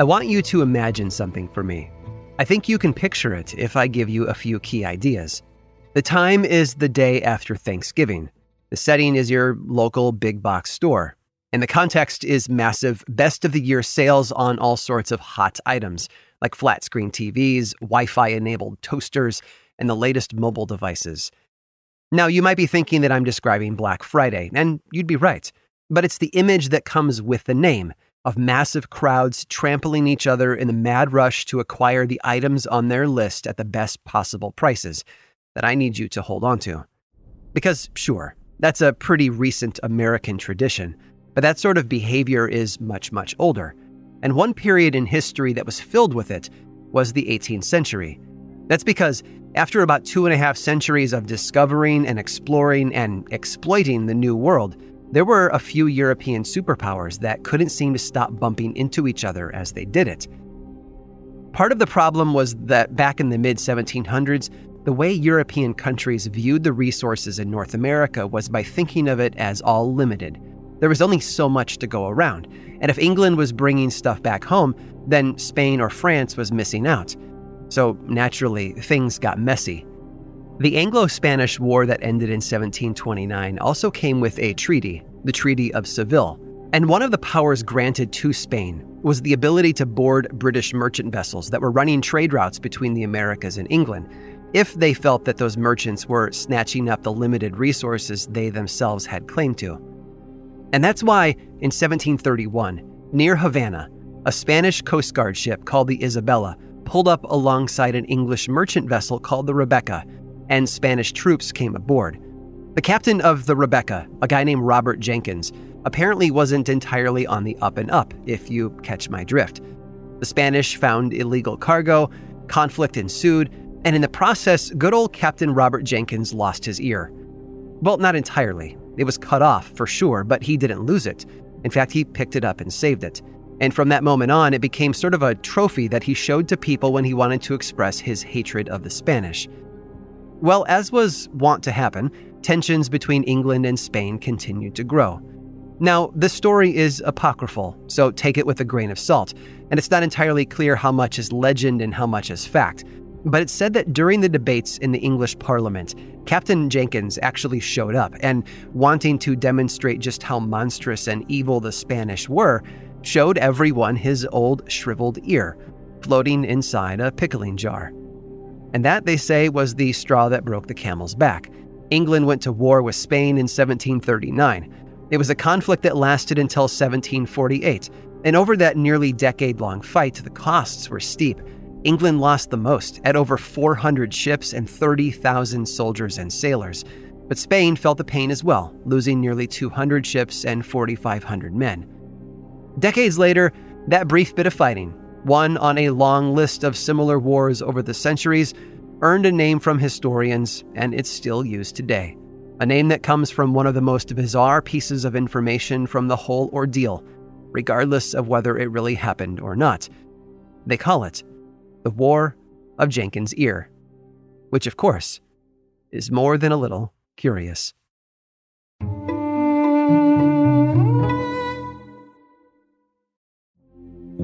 I want you to imagine something for me. I think you can picture it if I give you a few key ideas. The time is the day after Thanksgiving. The setting is your local big box store. And the context is massive best of the year sales on all sorts of hot items, like flat screen TVs, Wi Fi enabled toasters, and the latest mobile devices. Now, you might be thinking that I'm describing Black Friday, and you'd be right. But it's the image that comes with the name of massive crowds trampling each other in the mad rush to acquire the items on their list at the best possible prices that I need you to hold on to. Because, sure, that's a pretty recent American tradition, but that sort of behavior is much, much older. And one period in history that was filled with it was the 18th century. That's because after about two and a half centuries of discovering and exploring and exploiting the New World, there were a few European superpowers that couldn't seem to stop bumping into each other as they did it. Part of the problem was that back in the mid 1700s, the way European countries viewed the resources in North America was by thinking of it as all limited. There was only so much to go around, and if England was bringing stuff back home, then Spain or France was missing out. So naturally, things got messy. The Anglo Spanish War that ended in 1729 also came with a treaty, the Treaty of Seville. And one of the powers granted to Spain was the ability to board British merchant vessels that were running trade routes between the Americas and England, if they felt that those merchants were snatching up the limited resources they themselves had claim to. And that's why, in 1731, near Havana, a Spanish Coast Guard ship called the Isabella pulled up alongside an English merchant vessel called the Rebecca and Spanish troops came aboard. The captain of the Rebecca, a guy named Robert Jenkins, apparently wasn't entirely on the up and up, if you catch my drift. The Spanish found illegal cargo, conflict ensued, and in the process, good old Captain Robert Jenkins lost his ear. Well, not entirely. It was cut off, for sure, but he didn't lose it. In fact, he picked it up and saved it. And from that moment on, it became sort of a trophy that he showed to people when he wanted to express his hatred of the Spanish. Well, as was wont to happen, tensions between England and Spain continued to grow. Now, the story is apocryphal, so take it with a grain of salt, and it's not entirely clear how much is legend and how much is fact. But it's said that during the debates in the English Parliament, Captain Jenkins actually showed up and, wanting to demonstrate just how monstrous and evil the Spanish were, showed everyone his old shriveled ear, floating inside a pickling jar. And that, they say, was the straw that broke the camel's back. England went to war with Spain in 1739. It was a conflict that lasted until 1748. And over that nearly decade long fight, the costs were steep. England lost the most, at over 400 ships and 30,000 soldiers and sailors. But Spain felt the pain as well, losing nearly 200 ships and 4,500 men. Decades later, that brief bit of fighting, one on a long list of similar wars over the centuries, earned a name from historians, and it's still used today. A name that comes from one of the most bizarre pieces of information from the whole ordeal, regardless of whether it really happened or not. They call it the War of Jenkins' Ear, which, of course, is more than a little curious.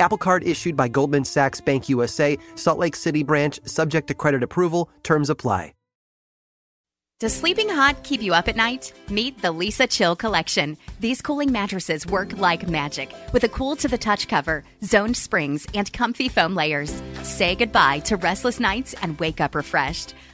Apple Card issued by Goldman Sachs Bank USA, Salt Lake City branch, subject to credit approval. Terms apply. Does sleeping hot keep you up at night? Meet the Leesa Chill Collection. These cooling mattresses work like magic with a cool to the touch cover, zoned springs, and comfy foam layers. Say goodbye to restless nights and wake up refreshed.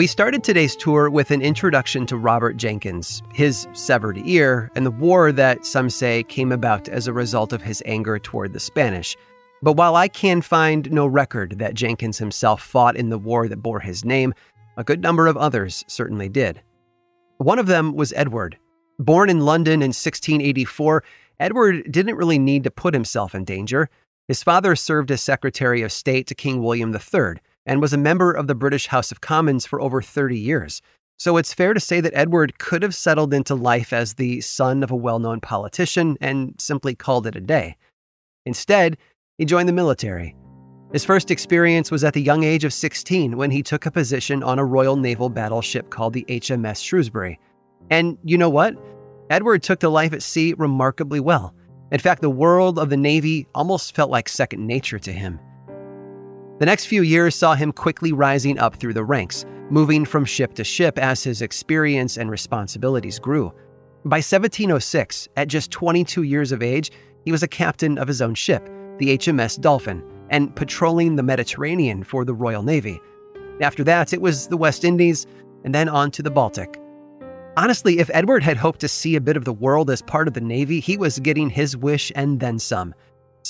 We started today's tour with an introduction to Robert Jenkins, his severed ear, and the war that some say came about as a result of his anger toward the Spanish. But while I can find no record that Jenkins himself fought in the war that bore his name, a good number of others certainly did. One of them was Edward. Born in London in 1684, Edward didn't really need to put himself in danger. His father served as Secretary of State to King William III and was a member of the British House of Commons for over 30 years. So it's fair to say that Edward could have settled into life as the son of a well known politician and simply called it a day. Instead, he joined the military. His first experience was at the young age of 16 when he took a position on a Royal Naval battleship called the HMS Shrewsbury. And you know what? Edward took to life at sea remarkably well. In fact, the world of the Navy almost felt like second nature to him. The next few years saw him quickly rising up through the ranks, moving from ship to ship as his experience and responsibilities grew. By 1706, at just 22 years of age, he was a captain of his own ship the HMS Dolphin, and patrolling the Mediterranean for the Royal Navy. After that, it was the West Indies, and then on to the Baltic. Honestly, if Edward had hoped to see a bit of the world as part of the Navy, he was getting his wish and then some.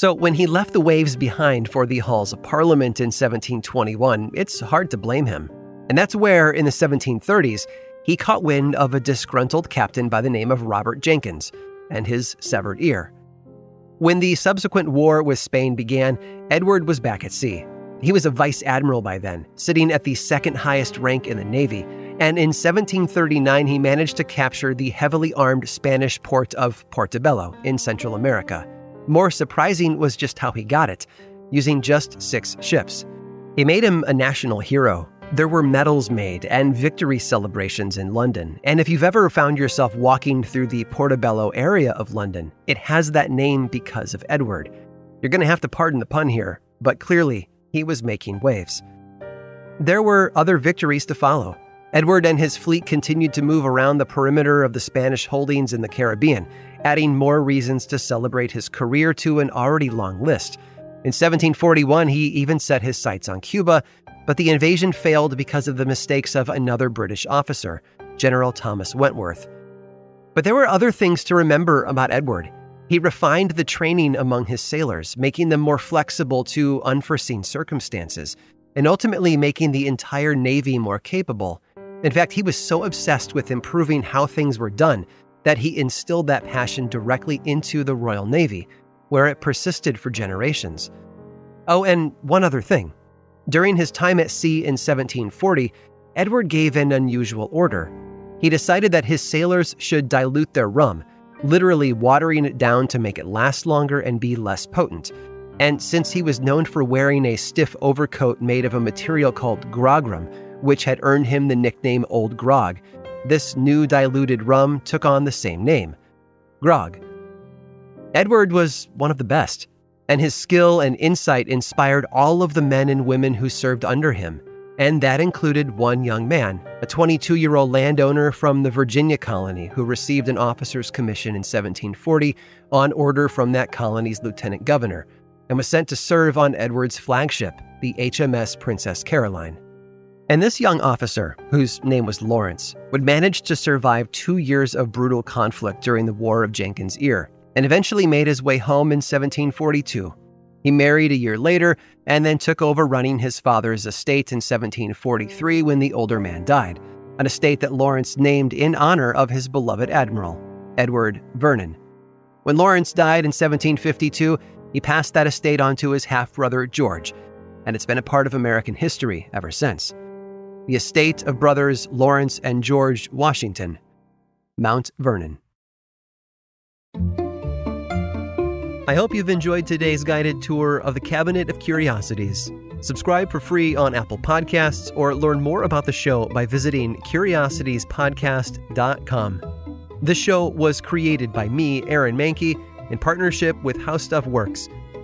So when he left the waves behind for the halls of Parliament in 1721, it's hard to blame him. And that's where, in the 1730s, he caught wind of a disgruntled captain by the name of Robert Jenkins and his severed ear. When the subsequent war with Spain began, Edward was back at sea. He was a vice admiral by then, sitting at the second highest rank in the Navy, and in 1739 he managed to capture the heavily armed Spanish port of Portobello in Central America. More surprising was just how he got it, using just six ships. It made him a national hero, there were medals made and victory celebrations in London. And if you've ever found yourself walking through the Portobello area of London, it has that name because of Edward. You're going to have to pardon the pun here, but clearly, he was making waves. There were other victories to follow. Edward and his fleet continued to move around the perimeter of the Spanish holdings in the Caribbean, adding more reasons to celebrate his career to an already long list. In 1741, he even set his sights on Cuba, but the invasion failed because of the mistakes of another British officer, General Thomas Wentworth. But there were other things to remember about Edward. He refined the training among his sailors, making them more flexible to unforeseen circumstances, and ultimately making the entire Navy more capable. In fact, he was so obsessed with improving how things were done that he instilled that passion directly into the Royal Navy, where it persisted for generations. Oh, and one other thing. During his time at sea in 1740, Edward gave an unusual order. He decided that his sailors should dilute their rum, literally watering it down to make it last longer and be less potent. And since he was known for wearing a stiff overcoat made of a material called grogram, which had earned him the nickname Old Grog, this new diluted rum took on the same name Grog. Edward was one of the best, and his skill and insight inspired all of the men and women who served under him, and that included one young man, a 22 year old landowner from the Virginia colony who received an officer's commission in 1740 on order from that colony's lieutenant governor and was sent to serve on Edward's flagship, the HMS Princess Caroline. And this young officer, whose name was Lawrence, would manage to survive two years of brutal conflict during the War of Jenkins' Ear and eventually made his way home in 1742. He married a year later and then took over running his father's estate in 1743 when the older man died, an estate that Lawrence named in honor of his beloved admiral, Edward Vernon. When Lawrence died in 1752, he passed that estate on to his half brother George, and it's been a part of American history ever since. The estate of brothers Lawrence and George Washington, Mount Vernon. I hope you've enjoyed today's guided tour of the Cabinet of Curiosities. Subscribe for free on Apple Podcasts or learn more about the show by visiting curiositiespodcast.com. This show was created by me, Aaron Mahnke, in partnership with How Stuff Works.